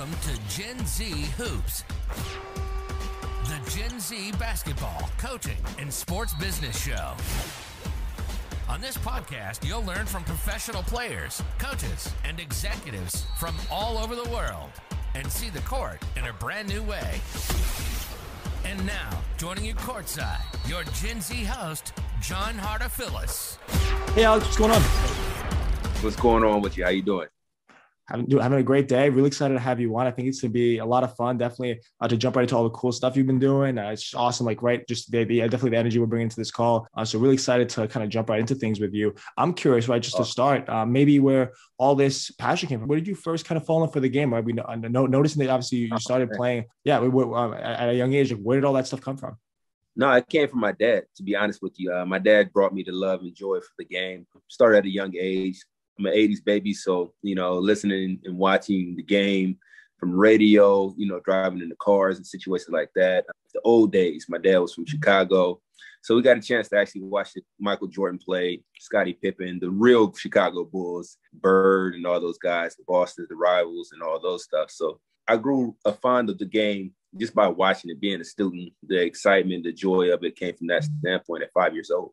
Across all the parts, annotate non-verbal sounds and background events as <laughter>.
Welcome to Gen Z Hoops, the Gen Z basketball, coaching, and sports business show. On this podcast, you'll learn from professional players, coaches, and executives from all over the world and see the court in a brand new way. And now, joining you courtside, your Gen Z host, John Harder Phyllis. Hey, Alex, what's going on? What's going on with you? How you doing? Having, having a great day. Really excited to have you on. I think it's going to be a lot of fun. Definitely uh, to jump right into all the cool stuff you've been doing. Uh, it's awesome. Like, right, just the, the definitely the energy we're bringing to this call. Uh, so really excited to kind of jump right into things with you. I'm curious, right, just to start, uh, maybe where all this passion came from. Where did you first kind of fall in for the game? Right, we know, noticing that obviously you started playing, yeah, uh, at a young age. Like, where did all that stuff come from? No, it came from my dad. To be honest with you, uh, my dad brought me to love and joy for the game. Started at a young age I'm an 80s baby, so you know, listening and watching the game from radio, you know, driving in the cars and situations like that. The old days, my dad was from Chicago. So we got a chance to actually watch Michael Jordan play, Scottie Pippen, the real Chicago Bulls, Bird and all those guys, the Boston, the rivals and all those stuff. So I grew a fond of the game just by watching it, being a student. The excitement, the joy of it came from that standpoint at five years old.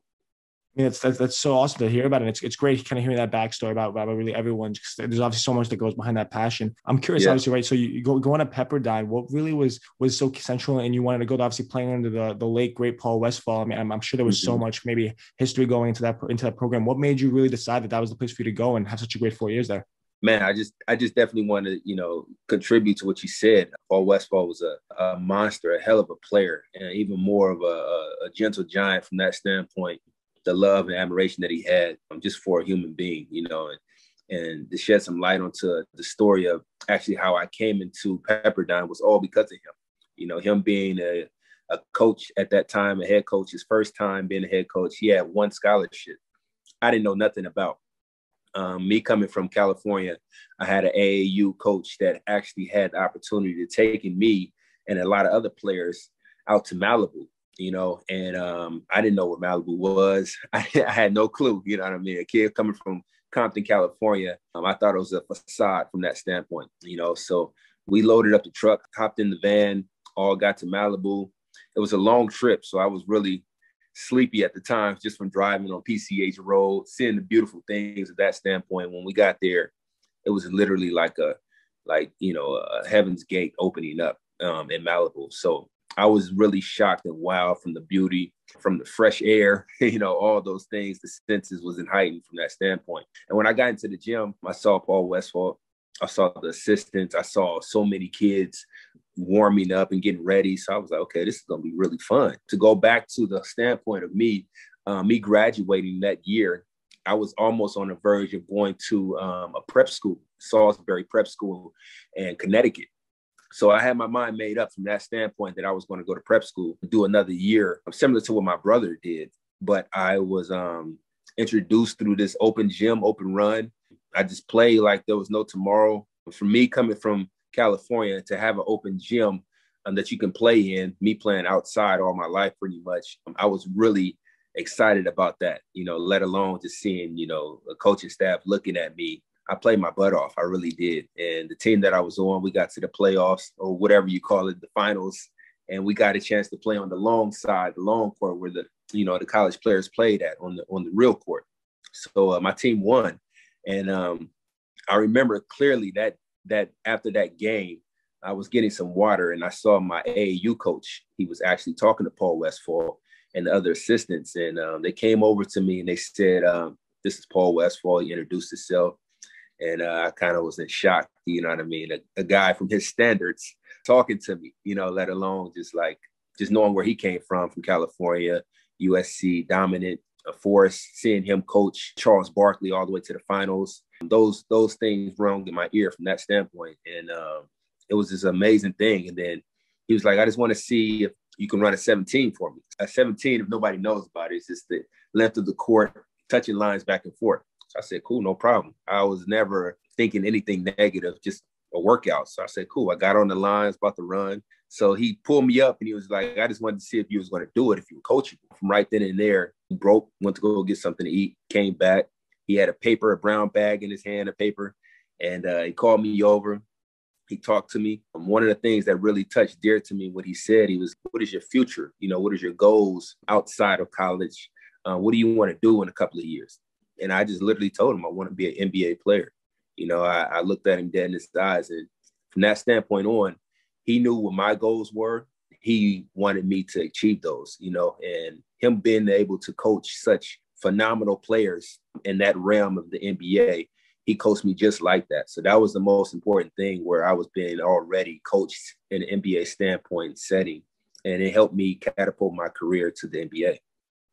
I mean, it's that's, that's so awesome to hear about, and it's it's great kind of hearing that backstory about, about really everyone. There's obviously so much that goes behind that passion. I'm curious, yeah. obviously, right? So you, you go going to Pepperdine. What really was was so central, and you wanted to go to obviously playing under the the late great Paul Westphal. I mean, I'm, I'm sure there was mm-hmm. so much maybe history going into that into that program. What made you really decide that that was the place for you to go and have such a great four years there? man, I just I just definitely want to you know contribute to what you said. Paul Westphal was a, a monster, a hell of a player, and even more of a, a gentle giant from that standpoint the love and admiration that he had um, just for a human being, you know, and, and to shed some light onto the story of actually how I came into Pepperdine was all because of him. You know, him being a, a coach at that time, a head coach, his first time being a head coach, he had one scholarship I didn't know nothing about. Um, me coming from California, I had an AAU coach that actually had the opportunity to taking me and a lot of other players out to Malibu you know, and um, I didn't know what Malibu was. <laughs> I, I, had no clue, you know what I mean? A kid coming from Compton, California, um, I thought it was a facade from that standpoint, you know. So we loaded up the truck, hopped in the van, all got to Malibu. It was a long trip, so I was really sleepy at the time just from driving on PCH Road, seeing the beautiful things at that standpoint. When we got there, it was literally like a, like you know, a heaven's gate opening up um, in Malibu. So I was really shocked and wowed from the beauty, from the fresh air, <laughs> you know, all those things. The senses was heightened from that standpoint. And when I got into the gym, I saw Paul Westphal. I saw the assistants. I saw so many kids warming up and getting ready. So I was like, okay, this is going to be really fun. To go back to the standpoint of me, uh, me graduating that year, I was almost on the verge of going to um, a prep school, Salisbury Prep School in Connecticut. So I had my mind made up from that standpoint that I was going to go to prep school, do another year, similar to what my brother did. But I was um, introduced through this open gym, open run. I just played like there was no tomorrow. For me, coming from California to have an open gym um, that you can play in, me playing outside all my life pretty much, um, I was really excited about that, you know, let alone just seeing, you know, a coaching staff looking at me I played my butt off. I really did. And the team that I was on, we got to the playoffs or whatever you call it, the finals, and we got a chance to play on the long side, the long court where the you know the college players played at on the on the real court. So uh, my team won, and um, I remember clearly that that after that game, I was getting some water and I saw my AAU coach. He was actually talking to Paul Westphal and the other assistants, and um, they came over to me and they said, um, "This is Paul Westphal. He introduced himself and uh, I kind of was in shock. You know what I mean? A, a, guy from his standards talking to me, you know, let alone just like just knowing where he came from, from California, USC, dominant a force, seeing him coach Charles Barkley all the way to the finals. Those those things rung in my ear from that standpoint, and um, it was this amazing thing. And then he was like, "I just want to see if you can run a 17 for me." A 17, if nobody knows about it, it's just the length of the court, touching lines back and forth. So I said, cool, no problem. I was never thinking anything negative, just a workout. So I said, cool. I got on the lines, about to run. So he pulled me up and he was like, I just wanted to see if you was going to do it, if you were coaching. From right then and there, he broke, went to go get something to eat, came back. He had a paper, a brown bag in his hand, a paper. And uh, he called me over. He talked to me. Um, one of the things that really touched dear to me, what he said, he was, "What is your future? You know, what is your goals outside of college? Uh, what do you want to do in a couple of years?" And I just literally told him I want to be an NBA player. You know, I, I looked at him dead in his eyes, and from that standpoint on, he knew what my goals were. He wanted me to achieve those. You know, and him being able to coach such phenomenal players in that realm of the NBA, he coached me just like that. So that was the most important thing where I was being already coached in an NBA standpoint setting. And it helped me catapult my career to the NBA.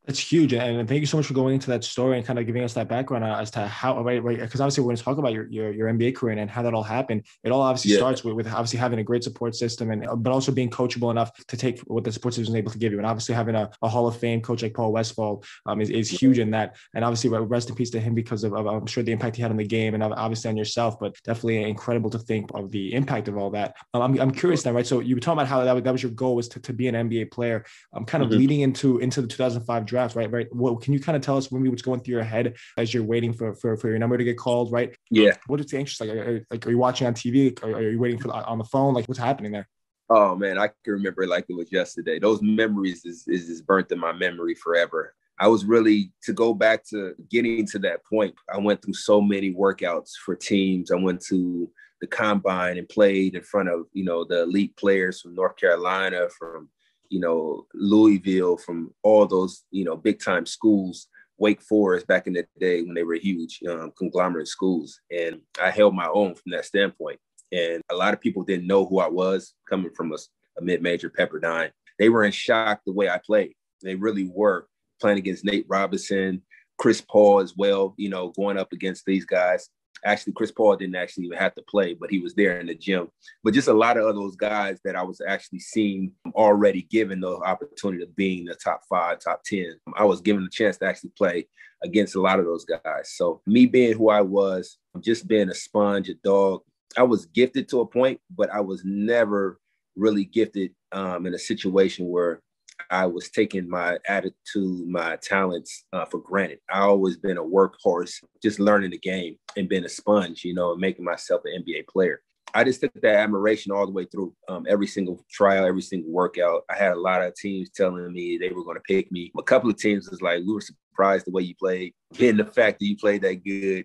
That's huge, and thank you so much for going into that story and kind of giving us that background as to how right, right? Because obviously we're going to talk about your, your, your NBA career and how that all happened. It all obviously yeah. starts with, with obviously having a great support system, and but also being coachable enough to take what the support system is able to give you. And obviously having a, a Hall of Fame coach like Paul Westphal um, is, is huge in that. And obviously rest in peace to him because of, of, I'm sure the impact he had on the game and obviously on yourself. But definitely incredible to think of the impact of all that. Um, I'm, I'm curious now, right? So you were talking about how that was, that was your goal was to, to be an NBA player. I'm um, kind of mm-hmm. leading into into the 2005 draft, right? Right. What can you kind of tell us maybe what's going through your head as you're waiting for for, for your number to get called, right? Yeah. What is the anxious like? Are, like, are you watching on TV? Are, are you waiting for on the phone? Like, what's happening there? Oh man, I can remember it like it was yesterday. Those memories is is, is burnt in my memory forever. I was really to go back to getting to that point. I went through so many workouts for teams. I went to the combine and played in front of you know the elite players from North Carolina, from you know, Louisville, from all those, you know, big time schools, Wake Forest back in the day when they were huge um, conglomerate schools. And I held my own from that standpoint. And a lot of people didn't know who I was coming from a, a mid major Pepperdine. They were in shock the way I played. They really were playing against Nate Robinson, Chris Paul as well, you know, going up against these guys. Actually, Chris Paul didn't actually even have to play, but he was there in the gym. But just a lot of those guys that I was actually seeing already given the opportunity of being the top five, top 10. I was given the chance to actually play against a lot of those guys. So me being who I was, just being a sponge, a dog, I was gifted to a point, but I was never really gifted um, in a situation where I was taking my attitude, my talents uh, for granted. I always been a workhorse, just learning the game and being a sponge, you know, and making myself an NBA player. I just took that admiration all the way through um, every single trial, every single workout. I had a lot of teams telling me they were going to pick me. A couple of teams was like, we were surprised the way you played, given the fact that you played that good.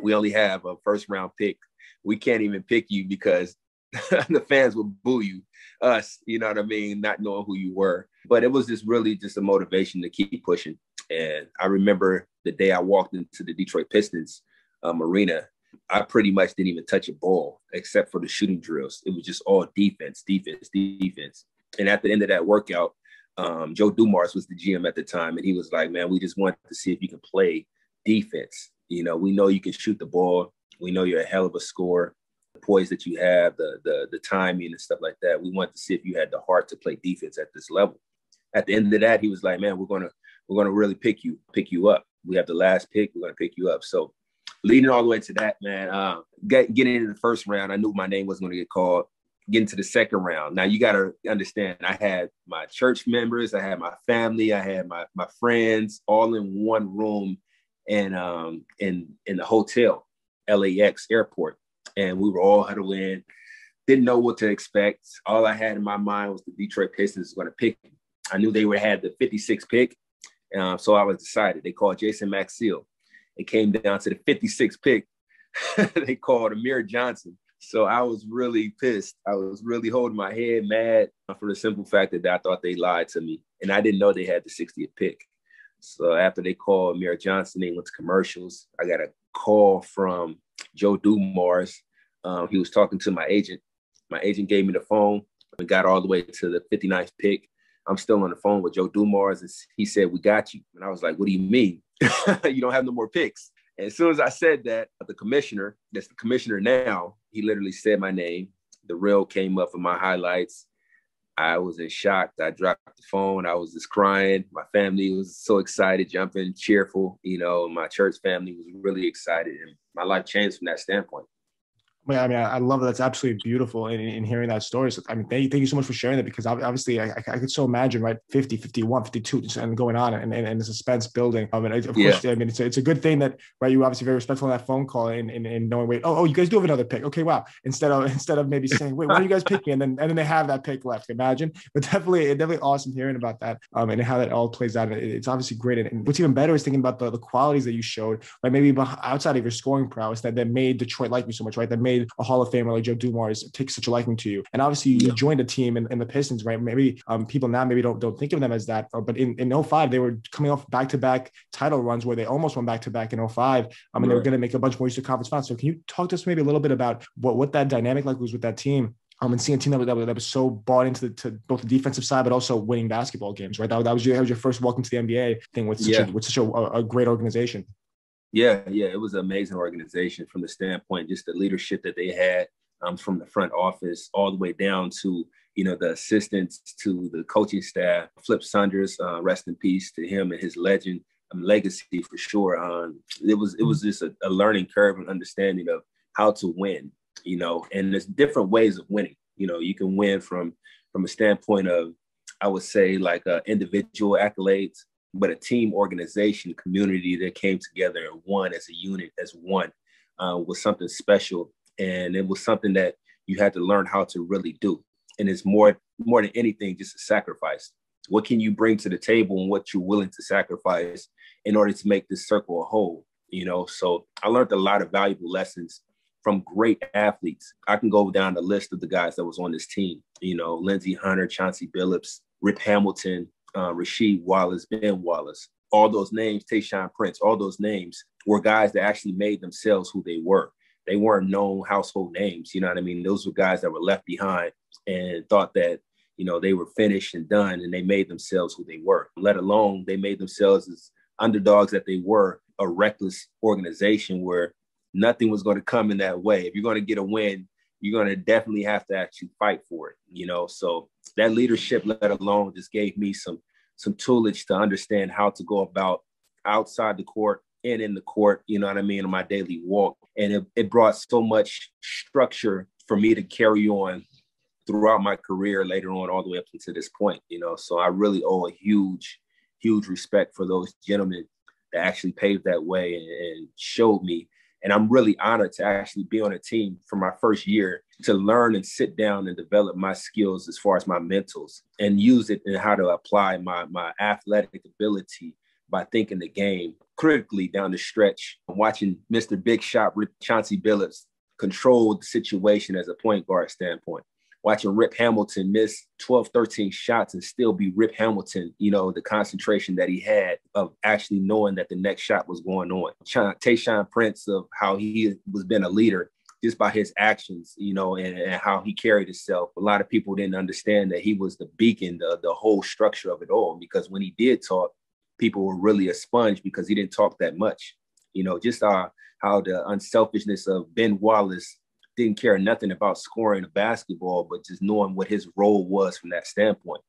We only have a first round pick. We can't even pick you because <laughs> the fans would boo you, us, you know what I mean, not knowing who you were. But it was just really just a motivation to keep pushing. And I remember the day I walked into the Detroit Pistons um, arena, I pretty much didn't even touch a ball except for the shooting drills. It was just all defense, defense, defense. And at the end of that workout, um, Joe Dumars was the GM at the time, and he was like, "Man, we just want to see if you can play defense. You know, we know you can shoot the ball. We know you're a hell of a scorer poise that you have, the the the timing and stuff like that. We wanted to see if you had the heart to play defense at this level. At the end of that, he was like, "Man, we're gonna we're gonna really pick you pick you up. We have the last pick. We're gonna pick you up." So, leading all the way to that, man, uh, get, getting into the first round, I knew my name wasn't gonna get called. Getting to the second round, now you got to understand. I had my church members, I had my family, I had my my friends, all in one room, and um in in the hotel, LAX airport and we were all huddled in. Didn't know what to expect. All I had in my mind was the Detroit Pistons was going to pick. I knew they would have the 56th pick, uh, so I was decided. They called Jason Maxiell. It came down to the 56th pick. <laughs> they called Amir Johnson. So I was really pissed. I was really holding my head mad for the simple fact that I thought they lied to me. And I didn't know they had the 60th pick. So after they called Amir Johnson, they went to commercials. I got a call from Joe Dumars. Um, he was talking to my agent. My agent gave me the phone. We got all the way to the 59th pick. I'm still on the phone with Joe Dumars, and he said, "We got you." And I was like, "What do you mean? <laughs> you don't have no more picks?" And as soon as I said that, the commissioner, that's the commissioner now, he literally said my name. The reel came up in my highlights. I was in shock. I dropped the phone. I was just crying. My family was so excited, jumping, cheerful. You know, my church family was really excited, and my life changed from that standpoint. I mean, I love that. That's absolutely beautiful in, in hearing that story. So, I mean, thank you, thank you so much for sharing that because obviously I, I could so imagine, right? 50, 51, 52 and going on and, and, and the suspense building. I mean, of course, yeah. I mean, it's a, it's a good thing that, right, you were obviously very respectful in that phone call and, and, and knowing, wait, oh, oh, you guys do have another pick. Okay, wow. Instead of, <laughs> instead of maybe saying, wait, why do you guys pick me? And then, and then they have that pick left. Imagine, but definitely, definitely awesome hearing about that um, and how that all plays out. It's obviously great. And what's even better is thinking about the, the qualities that you showed, like maybe outside of your scoring prowess that, that made Detroit like you so much, right? That made a Hall of Famer like Joe Dumars take such a liking to you. And obviously you yeah. joined a team in, in, the Pistons, right? Maybe um, people now maybe don't, don't think of them as that, but in, in 05, they were coming off back-to-back title runs where they almost went back-to-back in 05. Um, and right. they were going to make a bunch more Eastern Conference finals. So can you talk to us maybe a little bit about what, what that dynamic like was with that team um, and seeing a team that was, that was, that was so bought into the, to both the defensive side, but also winning basketball games, right? That, that was your that was your first welcome to the NBA thing with such, yeah. a, with such a, a, great organization. Yeah, yeah, it was an amazing organization from the standpoint just the leadership that they had um, from the front office all the way down to you know the assistants to the coaching staff. Flip Saunders, uh, rest in peace to him and his legend um, legacy for sure. Um, it was it was just a, a learning curve and understanding of how to win. You know, and there's different ways of winning. You know, you can win from from a standpoint of I would say like uh, individual accolades, but a team organization community that came together and won as a unit, as one, uh, was something special. And it was something that you had to learn how to really do. And it's more more than anything just a sacrifice. What can you bring to the table and what you're willing to sacrifice in order to make this circle a whole you know? So i learned a lot of valuable lessons from great athletes. I can go down the list of the guys that was on this team you know lindsey hunter chauncey billups rip hamilton uh, rasheed wallace ben wallace all those names tayshaun prince all those names were guys that actually made themselves who they were they weren't known household names. You know what I mean? Those were guys that were left behind and thought that, you know, they were finished and done and they made themselves who they were, let alone they made themselves as underdogs that they were a reckless organization where nothing was going to come in that way. If you're going to get a win, you're going to definitely have to actually fight for it, you know? So that leadership, let alone just gave me some, some toolage to understand how to go about outside the court and in the court, you know what I mean, on my daily walk. And it, it brought so much structure for me to carry on throughout my career later on, all the way up to this point, you know. So I really owe a huge, huge respect for those gentlemen that actually paved that way and, and showed me. And I'm really honored to actually be on a team for my first year to learn and sit down and develop my skills as far as my mentals and use it in how to apply my, my athletic ability by thinking the game critically down the stretch. And watching Mr. Big Shot Chauncey Billups control the situation as a point guard standpoint. Watching Rip Hamilton miss 12, 13 shots and still be Rip Hamilton, you know, the concentration that he had of actually knowing that the next shot was going on. Tayshaun Prince of how he was been a leader just by his actions, you know, and, and, how he carried himself. A lot of people didn't understand that he was the beacon, the, the whole structure of it all. Because when he did talk, people were really a sponge because he didn't talk that much. You know, just uh, how the unselfishness of Ben Wallace didn't care nothing about scoring a basketball, but just knowing what his role was from that standpoint.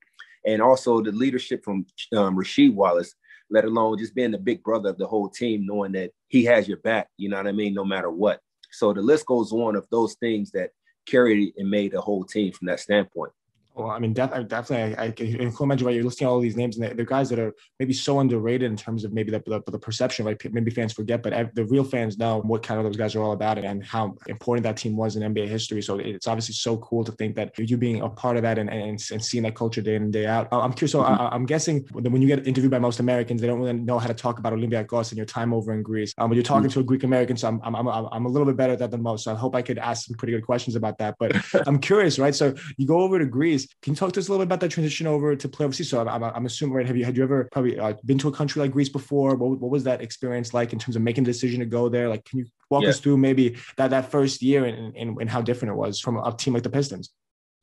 And also the leadership from um, Rasheed Wallace, let alone just being the big brother of the whole team, knowing that he has your back, you know what I mean, no matter what. So the list goes on of those things that carried and made the whole team from that standpoint. Well, I mean, def- definitely, I, I can imagine right. You're listing all these names, and they're, they're, guys that are maybe so underrated in terms of maybe the, the, the perception, right? Maybe fans forget, but the real fans know what kind of those guys are all about and how important that team was in NBA history. So it's obviously so cool to think that you being a part of that and, and, and seeing that culture day in and day out. I'm curious. So mm-hmm. I, am guessing when you get interviewed by most Americans, they don't really know how to talk about Olympiacos and your time over in Greece. Um, but you're talking mm-hmm. to a Greek American, so I'm, I'm, I'm, I'm a little bit better at that than most. So I hope I could ask some pretty good questions about that. But <laughs> I'm curious, right? So you go over to Greece. Can you talk to us a little bit about that transition over to play overseas? So I'm, I'm assuming, right? Have you had you ever probably uh, been to a country like Greece before? What, what was that experience like in terms of making the decision to go there? Like, can you walk yeah. us through maybe that that first year and, and, and how different it was from a team like the Pistons?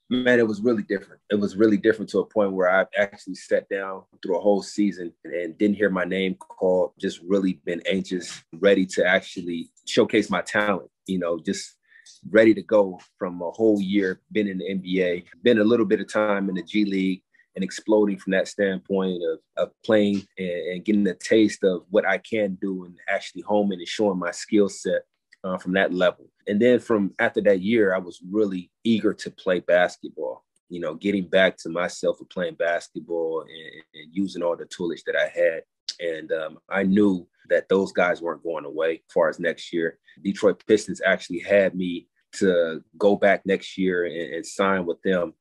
Man, it was really different. It was really different to a point where I actually sat down through a whole season and didn't hear my name called. Just really been anxious, ready to actually showcase my talent. You know, just ready to go from a whole year, been in the NBA, been a little bit of time in the G League and exploding from that standpoint of, of playing and, and getting a taste of what I can do and actually homing and showing my skill set uh, from that level. And then from after that year, I was really eager to play basketball. You know, getting back to myself of playing basketball and, and using all the toolage that I had. And um, I knew that those guys weren't going away as far as next year. Detroit Pistons actually had me to go back next year and, and sign with them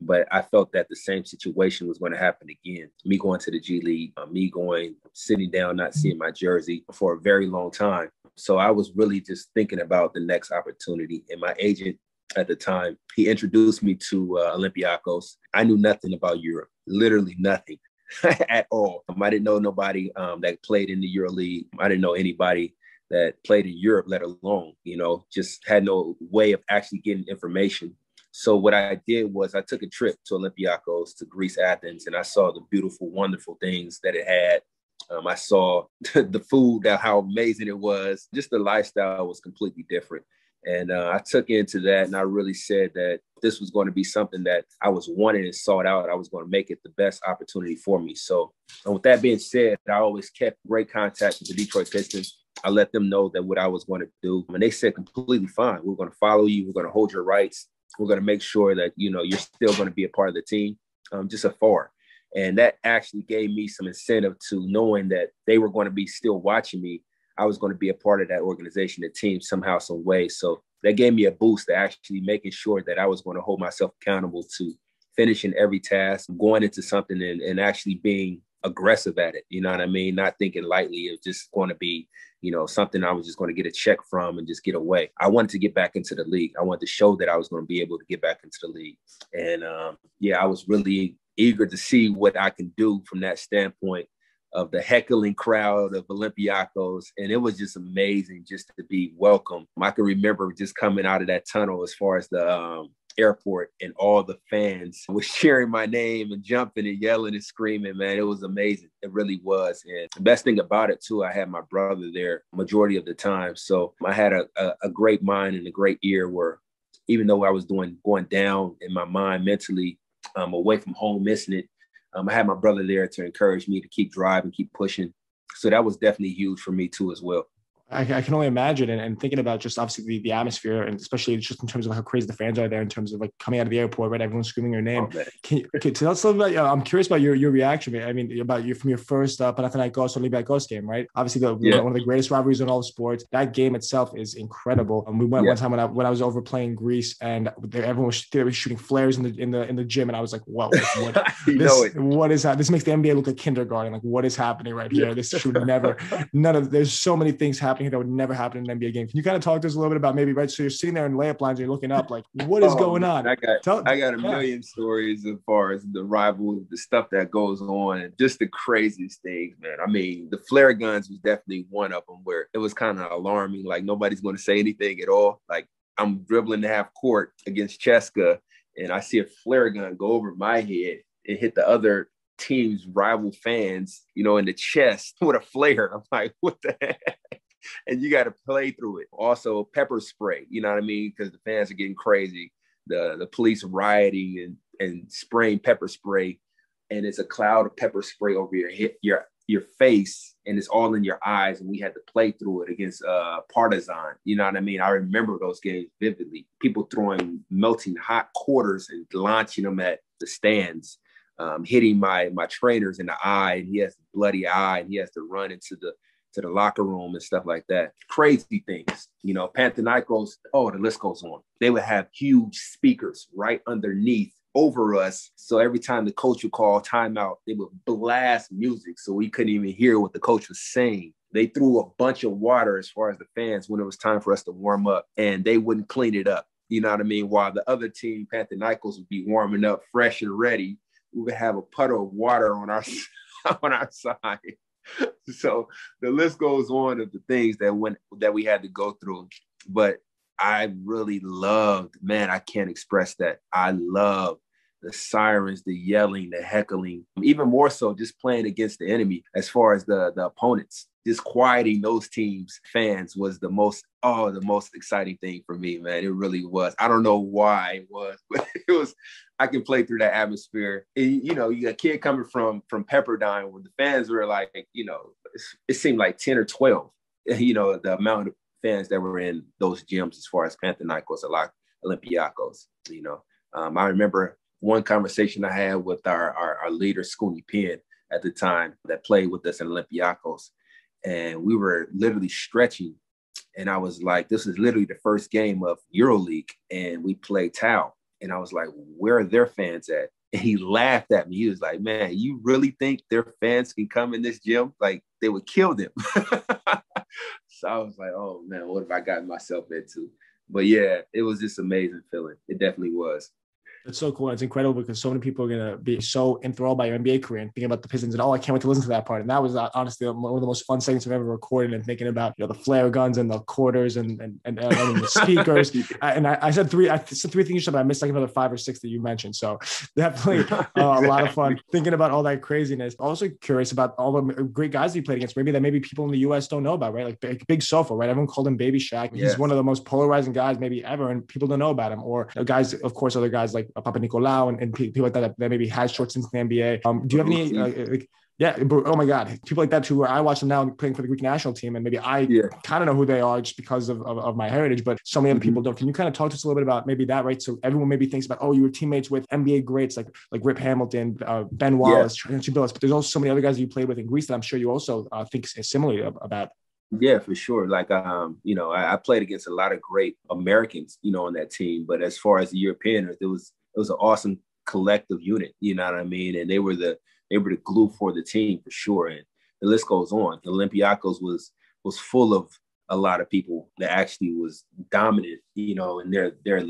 but I felt that the same situation was going to happen again. Me going to the G League, uh, me going, sitting down, not seeing my jersey for a very long time. So I was really just thinking about the next opportunity. And my agent at the time, he introduced me to uh, Olympiacos. I knew nothing about Europe, literally nothing <laughs> at all. Um, I didn't know nobody um, that played in the Euro League. I didn't know anybody that played in Europe, let alone, you know, just had no way of actually getting information so what I did was I took a trip to Olympiacos, to Greece, Athens, and I saw the beautiful, wonderful things that it had. Um, I saw <laughs> the food, how amazing it was. Just the lifestyle was completely different. And uh, I took into that and I really said that this was going to be something that I was wanting and sought out. I was going to make it the best opportunity for me. So, and with that being said, I always kept great contact with the Detroit Pistons. I let them know that what I was going to do. And they said completely fine. We're going to follow you. We're going to hold your rights. We're going to make sure that you know you're still going to be a part of the team, um, just afar. And that actually gave me some incentive to knowing that they were going to be still watching me. I was going to be a part of that organization, the team, somehow, some way. So that gave me a boost to actually making sure that I was going to hold myself accountable to finishing every task, going into something and, and actually being aggressive at it. You know what I mean? Not thinking lightly of just going to be, you know, something I was just going to get a check from and just get away. I wanted to get back into the league. I wanted to show that I was going to be able to get back into the league. And um, yeah, I was really eager to see what I can do from that standpoint of the heckling crowd of Olympiacos. And it was just amazing just to be welcome. I can remember just coming out of that tunnel as far as the um, airport and all the fans <laughs> was cheering my name and jumping and yelling and screaming, man. It was amazing. It really was. And the best thing about it too, I had my brother there majority of the time. So I had a, a, a great mind and a great ear where even though I was doing going down in my mind mentally, um, away from home, missing it, um, I had my brother there to encourage me to keep driving, keep pushing. So that was definitely huge for me too as well. I, I, can only imagine and, and, thinking about just obviously the, the atmosphere and especially just in terms of how crazy the fans are there in terms of like coming out of the airport right everyone's screaming your name. Oh, can you can, tell us a little bit about, i'm curious about your your reaction i mean about you from your first uh, Panathinaikos or Olympiacos game right? Obviously the yeah. one of the greatest rivalries in all of sports. That game itself is incredible. And we went yeah. one time when I, when I was over playing Greece and everyone was, they were shooting flares in the in the in the gym and I was like whoa what, <laughs> this, what is that this makes the NBA look like kindergarten like what is happening right here? This should never none of there's so many things happening that would never happen in an NBA game. Can you kind of talk to us a little bit about maybe right? So you're sitting there in layup lines, and you're looking up, like what is oh, going on? I got Tell, I got a yeah. million stories as far as the rival, the stuff that goes on, and just the craziest things, man. I mean, the flare guns was definitely one of them where it was kind of alarming. Like nobody's going to say anything at all. Like I'm dribbling the half court against CSKA, and I see a flare gun go over my head and hit the other team's rival fans, you know, in the chest <laughs> with a flare. I'm like, what the heck? <laughs> and you got to play through it. Also, pepper spray, you know what I mean? Because the fans are getting crazy. The the police rioting and and spraying pepper spray, and it's a cloud of pepper spray over your hit your your face, and it's all in your eyes. And we had to play through it against uh Partizan. You know what I mean? I remember those games vividly. People throwing melting hot quarters and launching them at the stands. Um, hitting my my trainers in the eye, and he has a bloody eye, and he has to run into the to the locker room and stuff like that. Crazy things, you know, Panathinaikos, oh, the list goes on. They would have huge speakers right underneath over us. So every time the coach would call timeout, they would blast music so we couldn't even hear what the coach was saying. They threw a bunch of water as far as the fans when it was time for us to warm up, and they wouldn't clean it up. You know what I mean? While the other team, Panathinaikos, would be warming up fresh and ready, we would have a puddle of water on our <laughs> on our side. <laughs> so the list goes on of the things that went that we had to go through. But I really loved, man, I can't express that. I love the sirens, the yelling, the heckling, even more so just playing against the enemy as far as the, the opponents. Disquieting those teams' fans was the most, oh, the most exciting thing for me, man. It really was. I don't know why it was, but <laughs> it was, I can play through that atmosphere. And, you know, you got a kid coming from from Pepperdine where the fans were like, you know, it seemed like 10 or 12, <laughs> you know, the amount of fans that were in those gyms as far as Panathinaikos, a lot Olympiacos. You know, um, I remember one conversation I had with our, our, our leader, Scoonie Penn, at the time that played with us in Olympiacos. And we were literally stretching. And I was like, this is literally the first game of EuroLeague. And we played Tau. And I was like, where are their fans at? <laughs> And he laughed at me. He was like, man, you really think their fans can come in this gym? Like they would kill them. <laughs> so I was like, oh man, what have I gotten myself into? But yeah, it was just amazing feeling. It definitely was. It's so cool. It's incredible because so many people are gonna be so enthralled by your NBA career and thinking about the Pistons and oh, I can't wait to listen to that part. And that was uh, honestly one of the most fun segments I've ever recorded and thinking about you know the flare guns and the quarters and and, and, and the speakers. <laughs> and I, I, said three, I said three things, you said, but I missed like another five or six that you mentioned. So definitely <laughs> uh, a lot of fun thinking about all that craziness. Also curious about all the great guys you played against. Maybe that maybe people in the U.S. don't know about, right? Like Big, Big Sofo, right? Everyone called him Baby Shaq. He's yes. one of the most polarizing guys maybe ever, and people don't know about him. Or you know, guys, of course, other guys like Papanikolaou and, and people like that, that maybe had short stints in the NBA. Um, do you have any? Uh, like, yeah, oh my God, people like that too. Where I watch them now playing for the Greek national team, and maybe I yeah. kind of know who they are just because of, of, of my heritage, but so many other mm-hmm. people don't. Can you kind of talk to us a little bit about maybe that, right? So everyone maybe thinks about, oh, you were teammates with NBA greats like like Rip Hamilton, uh, Ben Wallace, yeah. But there's also so many other guys you played with in Greece that I'm sure you also uh, think similarly about. Yeah, for sure. Like, um, you know, I, I, played against a lot of great Americans, you know, on that team. But as far as the Europeans, it was it was an awesome collective unit. You know what I mean? And they were the they were the glue for the team for sure. And the list goes on. Olympiacos was was full of a lot of people that actually was dominant, you know, in their their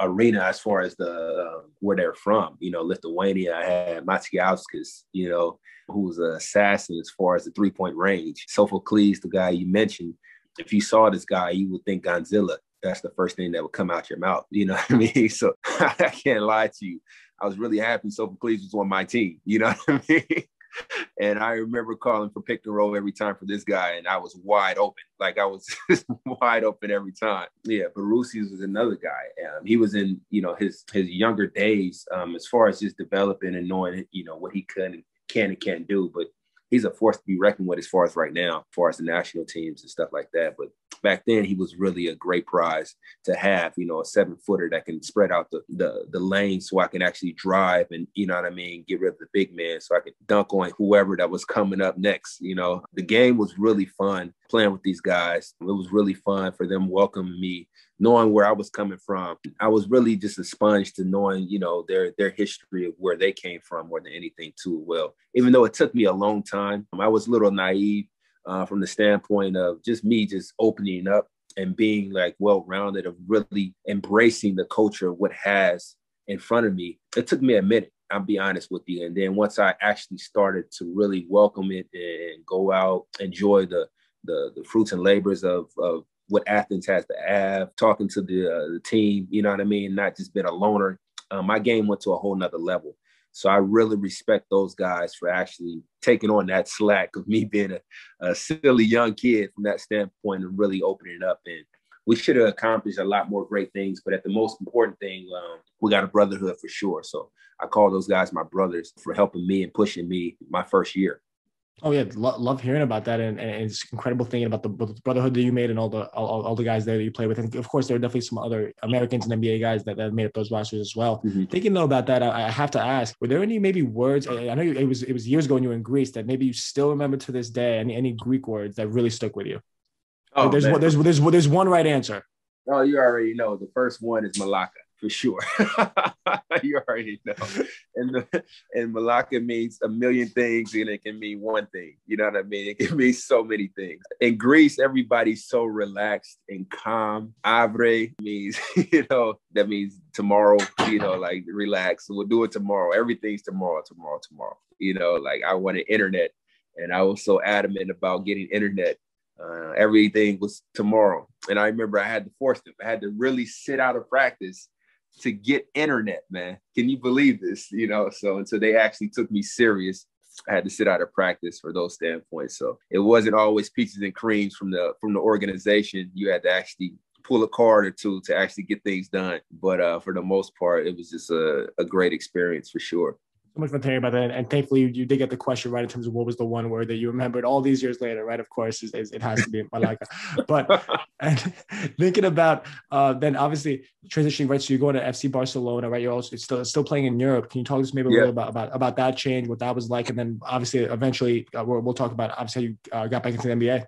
arena as far as the uh, where they're from. You know, Lithuania I had Macijauskas, you know, who was an assassin as far as the three point range. Sophocles, the guy you mentioned, if you saw this guy, you would think Godzilla. That's the first thing that would come out your mouth. You know what I mean? <laughs> So <laughs> I can't lie to you. I was really happy Sophocles was on my team. <laughs> You know what I mean? and I remember calling for pick and roll every time for this guy, and I was wide open. Like I was wide open every time. Yeah, but Rusi's was another guy. Um, he was in you know his his younger days um, as far as just developing and knowing you know what he could and can and can't do. But he's a force to be reckoned with as far as right now, as far as the national teams and stuff like that. But back then he was really a great prize to have, you know, a seven footer that can spread out the, the the lane so I can actually drive and you know what I mean, get rid of the big man so I can dunk on whoever that was coming up next. You know, the game was really fun playing with these guys. It was really fun for them welcoming me knowing where I was coming from. I was really just a sponge to knowing, you know, their their history of where they came from more than anything too well. Even though it took me a long time, I was a little naive uh, from the standpoint of just me just opening up and being like well-rounded of really embracing the culture of what has in front of me. It took me a minute. I'll be honest with you. And then once I actually started to really welcome it and go out, enjoy the the, the fruits and labors of, of what Athens has to have, talking to the, uh, the team, you know what I mean? Not just being a loner. Um, my game went to a whole nother level. So I really respect those guys for actually taking on that slack of me <laughs> being a, a silly young kid from that standpoint and really opening it up. And we should have accomplished a lot more great things. But at the most important thing, um, we got a brotherhood for sure. So I call those guys my brothers for helping me and pushing me my first year. Oh yeah, Lo- love hearing about that, and, and it's incredible thinking about the, the, brotherhood that you made and all the all, all, the guys there that you play with. And of course, there are definitely some other Americans and NBA guys that, that made up those rosters as well. Mm-hmm. Thinking though about that, I, I, have to ask: Were there any maybe words? I, I know you, it was it was years ago when you were in Greece that maybe you still remember to this day. Any any Greek words that really stuck with you? Oh, there's, there's, there's there's there's one right answer. Oh, you already know. The first one is Malaka for sure. <laughs> you already know. And the, and Malaka means a million things, and it can mean one thing. You know what I mean? It can mean so many things. In Greece, everybody's so relaxed and calm. Avre means, <laughs> you know, that means tomorrow. You know, like relax. We'll do it tomorrow. Everything's tomorrow, tomorrow, tomorrow. You know, like I wanted internet, and I was so adamant about getting internet uh, everything was tomorrow. And I remember I had to force them. I had to really sit out of practice to get internet, man. Can you believe this? You know, so until they actually took me serious, I had to sit out of practice for those standpoints. So it wasn't always peaches and creams from the from the organization. You had to actually pull a card or two to actually get things done. But uh, for the most part, it was just a, a great experience for sure so much fun hearing about that. And, and thankfully, you, you, did get the question right in terms of what was the one word that you remembered all these years later, right? Of course, is, is, it has to be Malaka. but <laughs> and thinking about uh, then obviously transitioning right, so you're going to FC Barcelona, right? You're also still still playing in Europe. Can you talk to us maybe a yeah. little about, about about that change, what that was like, and then obviously eventually uh, we'll, we'll, talk about obviously how you uh, got back into the NBA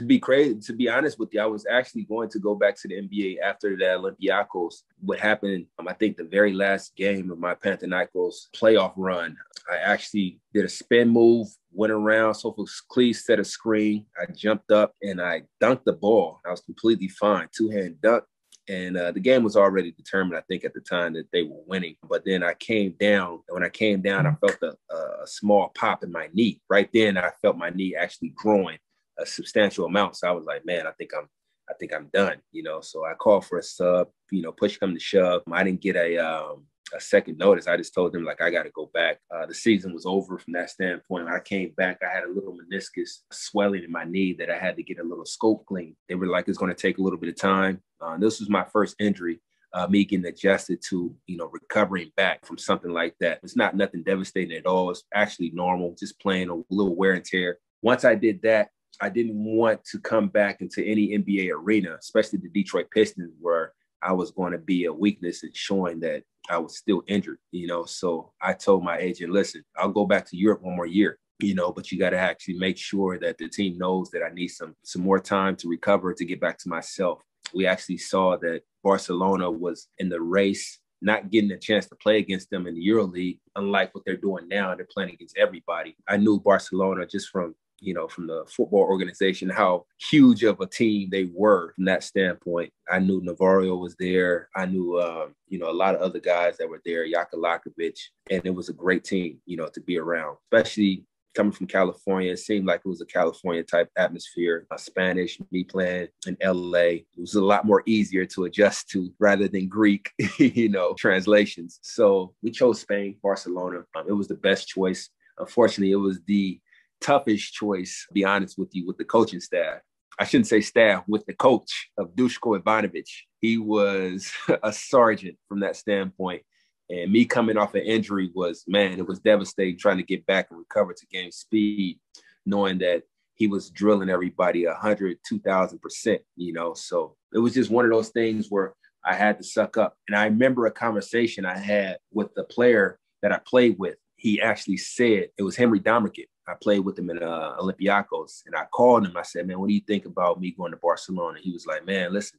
to be crazy, to be honest with you, I was actually going to go back to the NBA after the Olympiacos. What happened, um, I think the very last game of my Panathinaikos playoff run, I actually did a spin move, went around, Sophocles Cleese set a screen. I jumped up and I dunked the ball. I was completely fine, two hand dunk. And uh, the game was already determined, I think, at the time that they were winning. But then I came down. And when I came down, I felt a, a small pop in my knee. Right then, I felt my knee actually growing a substantial amount. So I was like, man, I think I'm I think I'm done, you know. So I called for a sub, you know, push come to shove. I didn't get a um, a second notice. I just told them like I got to go back. Uh, the season was over from that standpoint. When I came back, I had a little meniscus swelling in my knee that I had to get a little scope clean. They were like, it's going to take a little bit of time. Uh, this was my first injury. Uh, me getting adjusted to, you know, recovering back from something like that. It's not nothing devastating at all. It's actually normal, just playing a little wear and tear. Once I did that, I didn't want to come back into any NBA arena, especially the Detroit Pistons, where I was going to be a weakness and showing that I was still injured, you know. So I told my agent, listen, I'll go back to Europe one more year, you know, but you got to actually make sure that the team knows that I need some some more time to recover to get back to myself. We actually saw that Barcelona was in the race not getting a chance to play against them in the EuroLeague, unlike what they're doing now. They're playing against everybody. I knew Barcelona just from you know, from the football organization, how huge of a team they were from that standpoint. I knew Navarro was there. I knew, um, you know, a lot of other guys that were there, Jaka Lakovic, and it was a great team, you know, to be around, especially coming from California. It seemed like it was a California type atmosphere. Uh, Spanish, me playing in LA, it was a lot more easier to adjust to rather than Greek, <laughs> you know, translations. So we chose Spain, Barcelona. Um, it was the best choice. Unfortunately, it was the toughest choice, be honest with you, with the coaching staff. I shouldn't say staff, with the coach of Dushko Ivanovic. He was <laughs> a sergeant from that standpoint. And me coming off an injury was, man, it was devastating trying to get back and recover to gain speed, knowing that he was drilling everybody 100, 2000%, you know. So it was just one of those things where I had to suck up. And I remember a conversation I had with the player that I played with. He actually said, it was Henry Domercant. I played with him in uh, Olympiacos, and I called him. I said, "Man, what do you think about me going to Barcelona?" He was like, "Man, listen,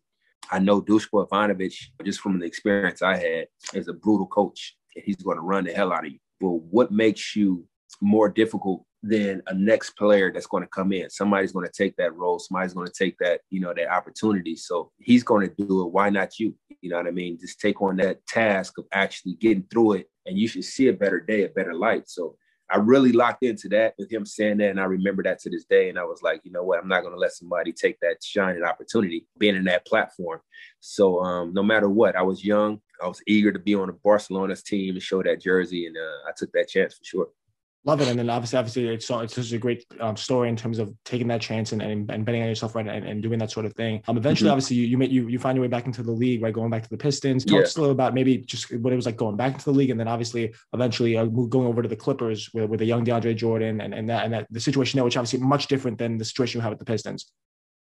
I know Dushko Ivanovic just from the experience I had as a brutal coach, and he's going to run the hell out of you. But what makes you more difficult than a next player that's going to come in? Somebody's going to take that role. Somebody's going to take that, you know, that opportunity. So he's going to do it. Why not you? You know what I mean? Just take on that task of actually getting through it, and you should see a better day, a better light. So I really locked into that with him saying that. And I remember that to this day. And I was like, you know what? I'm not going to let somebody take that shining opportunity being in that platform. So um, no matter what, I was young. I was eager to be on the Barcelona's team and show that jersey. And uh, I took that chance for sure. Love it, and then obviously, obviously, it's it's just a great um, story in terms of taking that chance and, and, and betting on yourself, right, and, and doing that sort of thing. Um, eventually, mm-hmm. obviously, you you, you you find your way back into the league, right, going back to the Pistons. Talk yeah. us a little about maybe just what it was like going back into the league, and then obviously, eventually, uh, going over to the Clippers with, with a young DeAndre Jordan, and, and that and that the situation there, which obviously much different than the situation you have at the Pistons.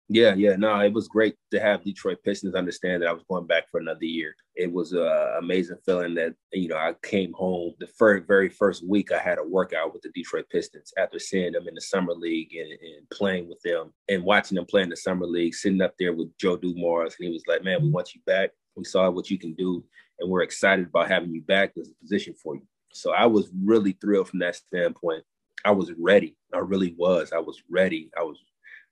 Yeah, yeah, no, it was great to have Detroit Pistons understand that I was going back for another year. It was an amazing feeling that you know I came home the very very first week I had a workout with the Detroit Pistons after seeing them in the summer league and, and playing with them and watching them play in the summer league, sitting up there with Joe Dumars, and he was like, "Man, we want you back. We saw what you can do, and we're excited about having you back. There's a position for you." So I was really thrilled from that standpoint. I was ready. I really was. I was ready. I was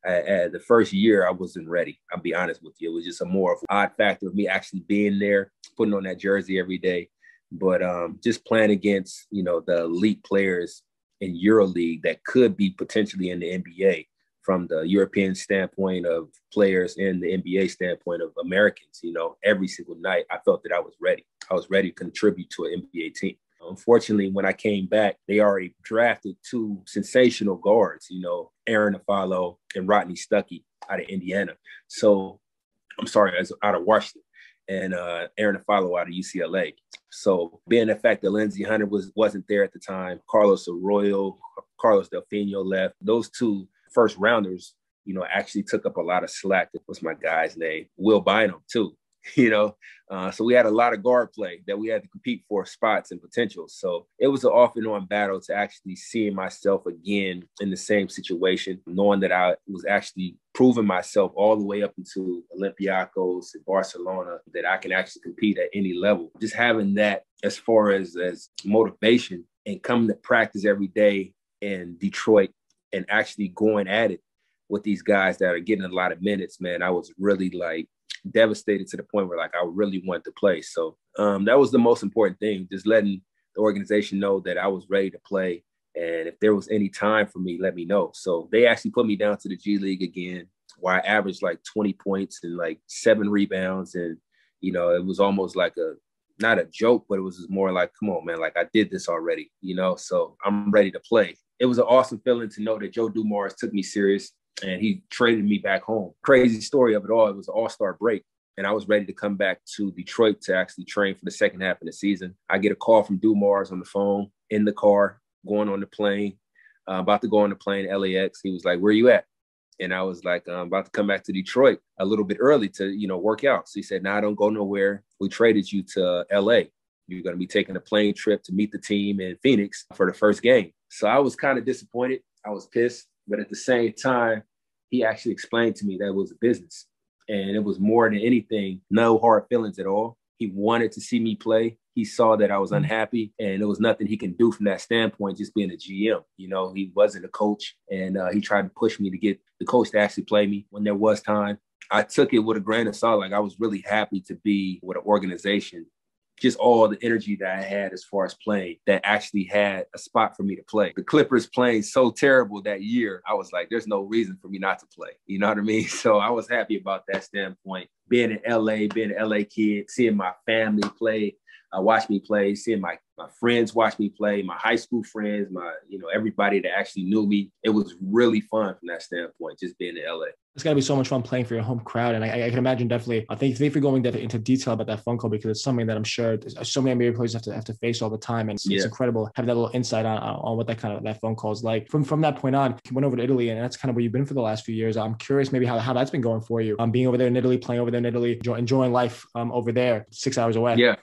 uh, the first year I wasn't ready. I'll be honest with you. It was just a more odd factor of me actually being there, putting on that jersey every day. But um, just playing against, you know, the elite players in EuroLeague that could be potentially in the NBA from the European standpoint of players and the NBA standpoint of Americans, you know, every single night I felt that I was ready. I was ready to contribute to an NBA team. Unfortunately, when I came back, they already drafted two sensational guards, you know, Arron Afflalo and Rodney Stuckey out of Indiana. So I'm sorry, out of Washington. and uh, Arron Afflalo out of UCLA. So being the fact that Lindsey Hunter was wasn't there at the time, Carlos Arroyo, Carlos Delfino left. Those two first rounders, you know, actually took up a lot of slack. That was my guy's name, Will Bynum too. <laughs> you know. Uh, so we had a lot of guard play that we had to compete for spots and potential. So it was an off and on battle to actually seeing myself again in the same situation, knowing that I was actually proving myself all the way up into Olympiacos and Barcelona that I can actually compete at any level. Just having that as far as as motivation and coming to practice every day in Detroit and actually going at it with these guys that are getting a lot of minutes, man, I was really like devastated to the point where like I really wanted to play. So um, that was the most important thing, just letting the organization know that I was ready to play. And if there was any time for me, let me know. So they actually put me down to the G League again, where I averaged like 20 points and like seven rebounds. And, you know, it was almost like a, not a joke, but it was more like, come on, man, like I did this already, you know, so I'm ready to play. It was an awesome feeling to know that Joe Dumars took me serious and he traded me back home. Crazy story of it all. It was an all star break. And I was ready to come back to Detroit to actually train for the second half of the season. I get a call from Dumars on the phone in the car, going on the plane, uh, about to go on the plane, LAX. He was like, Where you at? And I was like, I'm about to come back to Detroit a little bit early to, you know, work out. So he said, No, nah, don't go nowhere. We traded you to LA. You're going to be taking a plane trip to meet the team in Phoenix for the first game. So I was kind of disappointed. I was pissed. But at the same time, he actually explained to me that it was a business. And it was more than anything, no hard feelings at all. He wanted to see me play. He saw that I was mm-hmm. unhappy, and there was nothing he can do from that standpoint, just being a GM. You know, he wasn't a coach, and uh, he tried to push me to get the coach to actually play me when there was time. I took it with a grain of salt. Like I was really happy to be with an organization just all the energy that I had as far as playing that actually had a spot for me to play. The Clippers playing so terrible that year, I was like, there's no reason for me not to play. You know what I mean? <laughs> So I was happy about that standpoint. Being in LA, being an LA kid, seeing my family play, uh, watch me play, seeing my my friends watch me play, my high school friends, my you know everybody that actually knew me. It was really fun from that standpoint, just being in LA. It's got to be so much fun playing for your home crowd, and I, I can imagine definitely. I think thank you for going into detail about that phone call because it's something that I'm sure so many NBA players have to have to face all the time, and it's, yeah. it's incredible having that little insight on, on what that kind of that phone call is like. From from that point on, you went over to Italy, and that's kind of where you've been for the last few years. I'm curious maybe how, how that's been going for you. Um, being over there in Italy, playing over there in Italy, enjoy, enjoying life um over there, six hours away. Yeah.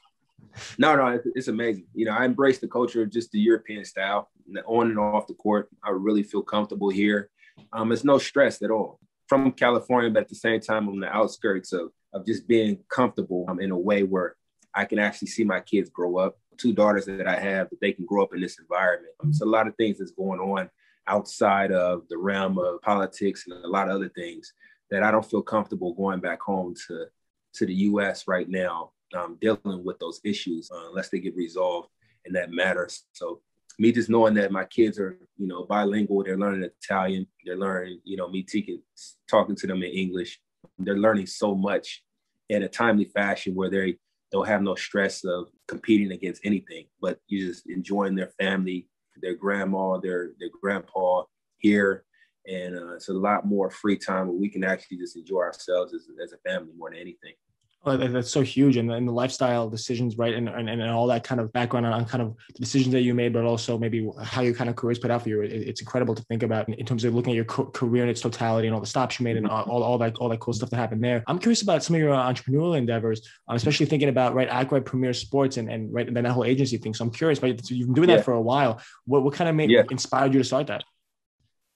No, no, it's amazing. You know, I embrace the culture of just the European style, on and off the court. I really feel comfortable here. Um, it's no stress at all. From California, but at the same time, on the outskirts of of just being comfortable um, in a way where I can actually see my kids grow up. Two daughters that I have, that they can grow up in this environment. Um, it's a lot of things that's going on outside of the realm of politics and a lot of other things that I don't feel comfortable going back home to to the U.S. right now um, dealing with those issues uh, unless they get resolved and that matters. So me just knowing that my kids are, you know, bilingual, they're learning Italian, they're learning, you know, me teaching, talking to them in English. They're learning so much in a timely fashion where they don't have no stress of competing against anything, but you just enjoying their family, their grandma, their their grandpa here, and uh, it's a lot more free time where we can actually just enjoy ourselves as, as a family more than anything. Oh, that's so huge and, and the lifestyle decisions right and, and, and all that kind of background on, on, kind of the decisions that you made but also maybe how your kind of careers put out for you. It, it's incredible to think about in, terms of looking at your career in its totality and all the stops you made and all, all, all, that all that cool stuff that happened there. I'm curious about some of your entrepreneurial endeavors um, especially thinking about right Act-Right premier sports and, and right and then that whole agency thing. So i'm curious but you've been doing yeah. that for a while. What, what kind of made yeah. inspired you to start that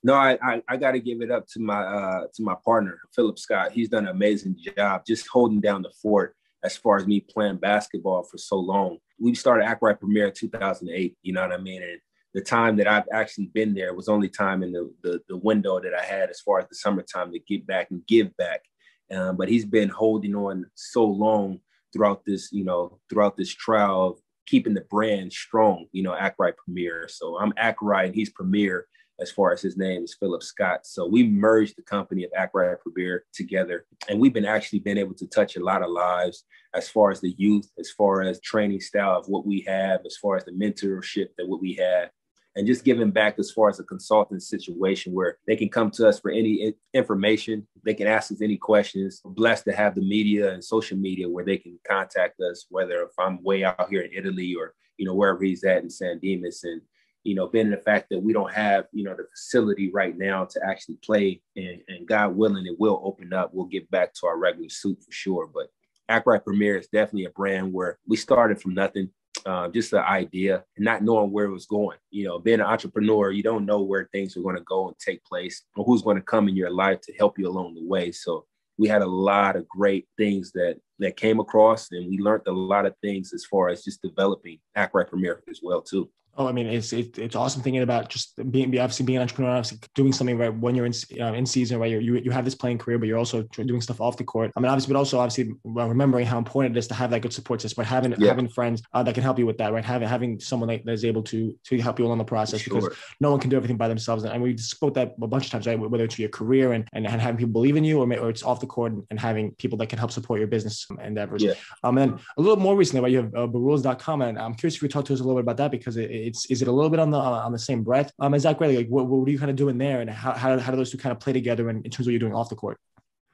no, I I, I got to give it up to my uh, to my partner Philip Scott. He's done an amazing job just holding down the fort as far as me playing basketball for so long. We started Act-Right Premier in 2008. You know what I mean? And the time that I've actually been there was only time in the, the, the window that I had as far as the summertime to get back and give back. Um, but he's been holding on so long throughout this, you know, throughout this trial of keeping the brand strong, you know, Act-Right Premier. So I'm Ackroyd and he's Premier as far as his name is Philip Scott. So we merged the company of Ackroyd Beer together, and we've been actually been able to touch a lot of lives as far as the youth, as far as training style of what we have, as far as the mentorship that what we have. and just giving back as far as a consultant situation where they can come to us for any information. They can ask us any questions. We're blessed to have the media and social media where they can contact us, whether if I'm way out here in Italy or, you know, wherever he's at in San Dimas. And, you know, being the fact that we don't have, you know, the facility right now to actually play and, and God willing, it will open up. We'll get back to our regular suit for sure. But Act-Right Premier is definitely a brand where we started from nothing uh, just the idea and not knowing where it was going. You know, being an entrepreneur, you don't know where things are going to go and take place or who's going to come in your life to help you along the way. So we had a lot of great things that that came across and we learned a lot of things as far as just developing Act-Right Premier as well too. Oh, I mean, it's it, it's awesome thinking about just being obviously being an entrepreneur, obviously doing something right when you're in uh, in season, right? You're, you you have this playing career, but you're also doing stuff off the court. I mean, obviously, but also obviously remembering how important it is to have that good support system, but having yeah. having friends uh, that can help you with that, right? Having having someone that is able to to help you along the process sure. because no one can do everything by themselves. And we spoke that a bunch of times, right? Whether it's your career and, and, and having people believe in you, or, or it's off the court and having people that can help support your business endeavors. Yeah. Um, and then a little more recently, right? You have uh, and I'm curious if you could talk to us a little bit about that because it, it's is it a little bit on the on the same breath. Um, is that great? Like, what, what are you kind of doing there, and how, how, how do those two kind of play together in, in terms of what you're doing off the court?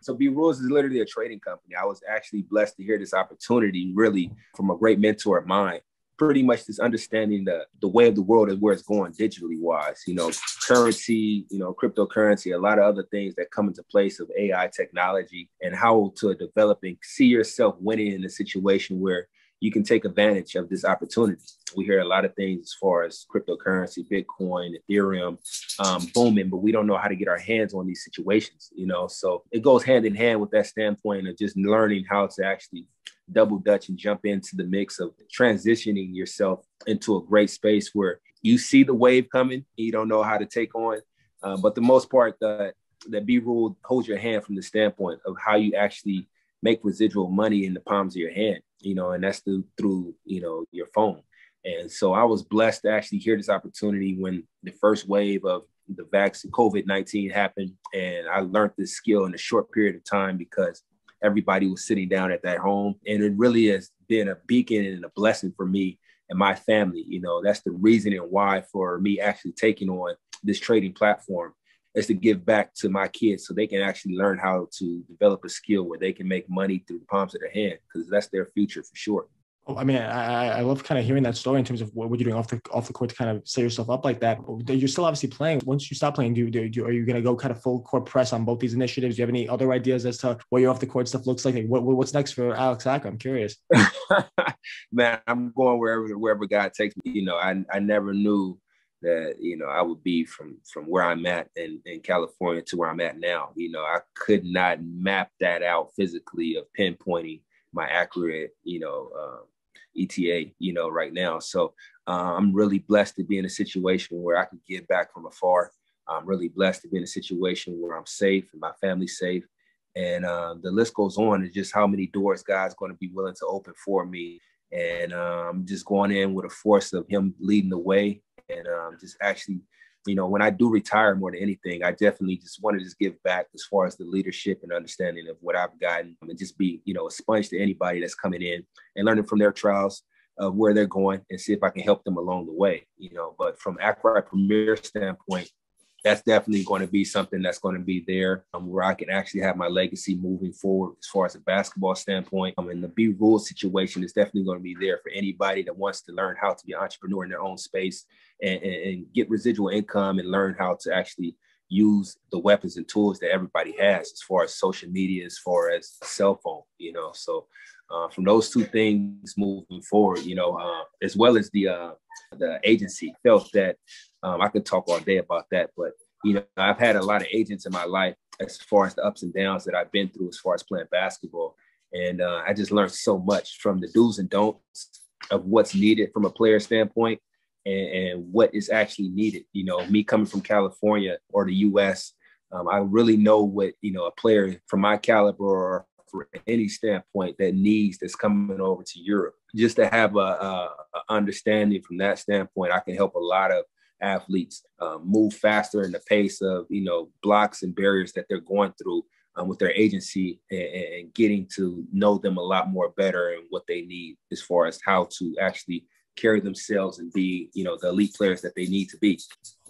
So B Rules is literally a trading company. I was actually blessed to hear this opportunity really from a great mentor of mine. Pretty much just understanding the the way of the world and where it's going digitally wise. You know, currency, you know, cryptocurrency, a lot of other things that come into place of AI technology and how to develop and see yourself winning in a situation where you can take advantage of this opportunity. We hear a lot of things as far as cryptocurrency, Bitcoin, Ethereum um, booming, but we don't know how to get our hands on these situations, you know? So it goes hand in hand with that standpoint of just learning how to actually double dutch and jump into the mix of transitioning yourself into a great space where you see the wave coming, and you don't know how to take on. Uh, but the most part, that that B rule holds your hand from the standpoint of how you actually make residual money in the palms of your hand you know, and that's through through you know your phone. And so I was blessed to actually hear this opportunity when the first wave of the vaccine COVID nineteen happened, and I learned this skill in a short period of time because everybody was sitting down at that home, and it really has been a beacon and a blessing for me and my family. You know, that's the reason and why for me actually taking on this trading platform is to give back to my kids so they can actually learn how to develop a skill where they can make money through the palms of their hand because that's their future for sure. Oh, I mean, I, I love kind of hearing that story in terms of what, you're doing off the off the court to kind of set yourself up like that. You're still obviously playing. Once you stop playing, do, do, do are you going to go kind of full court press on both these initiatives? Do you have any other ideas as to what your off the court stuff looks like? like what, what's next for Alex Acker? I'm curious. <laughs> Man, I'm going wherever wherever God takes me. You know, I I never knew that you know I would be from from where I'm at in, in California to where I'm at now. You know, I could not map that out physically of pinpointing my accurate, you know, uh, ETA, you know, right now. So uh, I'm really blessed to be in a situation where I can give back from afar. I'm really blessed to be in a situation where I'm safe and my family's safe. And uh, the list goes on. Is just how many doors God's going to be willing to open for me. And I'm um, just going in with a force of Him leading the way and um, just actually you know when i do retire more than anything i definitely just want to just give back as far as the leadership and understanding of what i've gotten and just be you know a sponge to anybody that's coming in and learning from their trials of where they're going and see if i can help them along the way you know. But from Act-Right premier standpoint that's definitely going to be something that's going to be there um, where I can actually have my legacy moving forward as far as a basketball standpoint. I mean, the B rule situation is definitely going to be there for anybody that wants to learn how to be an entrepreneur in their own space and, and, and get residual income and learn how to actually use the weapons and tools that everybody has as far as social media, as far as cell phone, you know. So uh, from those two things moving forward, you know, uh, as well as the uh, the agency felt that um, I could talk all day about that, but you know, I've had a lot of agents in my life as far as the ups and downs that I've been through as far as playing basketball, and uh, I just learned so much from the do's and don'ts of what's needed from a player standpoint and, and what is actually needed. You know, me coming from California or the U.S. Um, I really know what you know a player from my caliber or for any standpoint that needs that's coming over to Europe. Just to have a, a, a understanding from that standpoint, I can help a lot of athletes um, move faster in the pace of you know blocks and barriers that they're going through um, with their agency and, and, getting to know them a lot more better and what they need as far as how to actually carry themselves and be, you know, the elite players that they need to be.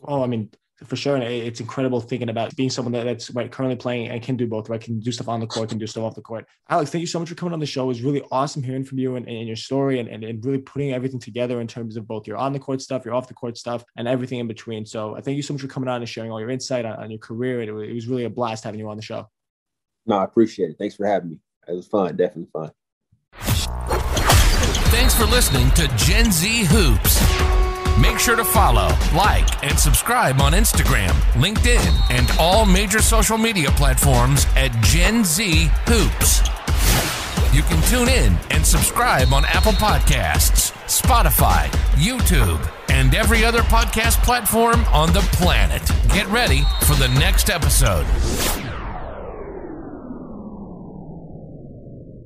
Oh, I mean, for sure. And it's incredible thinking about being someone that, that's right currently playing and can do both, right? Can do stuff on the court, can do stuff off the court. Alex, thank you so much for coming on the show. It was really awesome hearing from you and, and your story and, and, and, really putting everything together in terms of both your on the court stuff, your off the court stuff, and everything in between. So I thank you so much for coming on and sharing all your insight on, on your career. It, it was really a blast having you on the show. No, I appreciate it. Thanks for having me. It was fun, definitely fun. Thanks for listening to Gen Z Hoops. Sure to follow, like, and subscribe on Instagram, LinkedIn, and all major social media platforms at Gen Z Hoops. You can tune in and subscribe on Apple Podcasts, Spotify, YouTube, and every other podcast platform on the planet. Get ready for the next episode.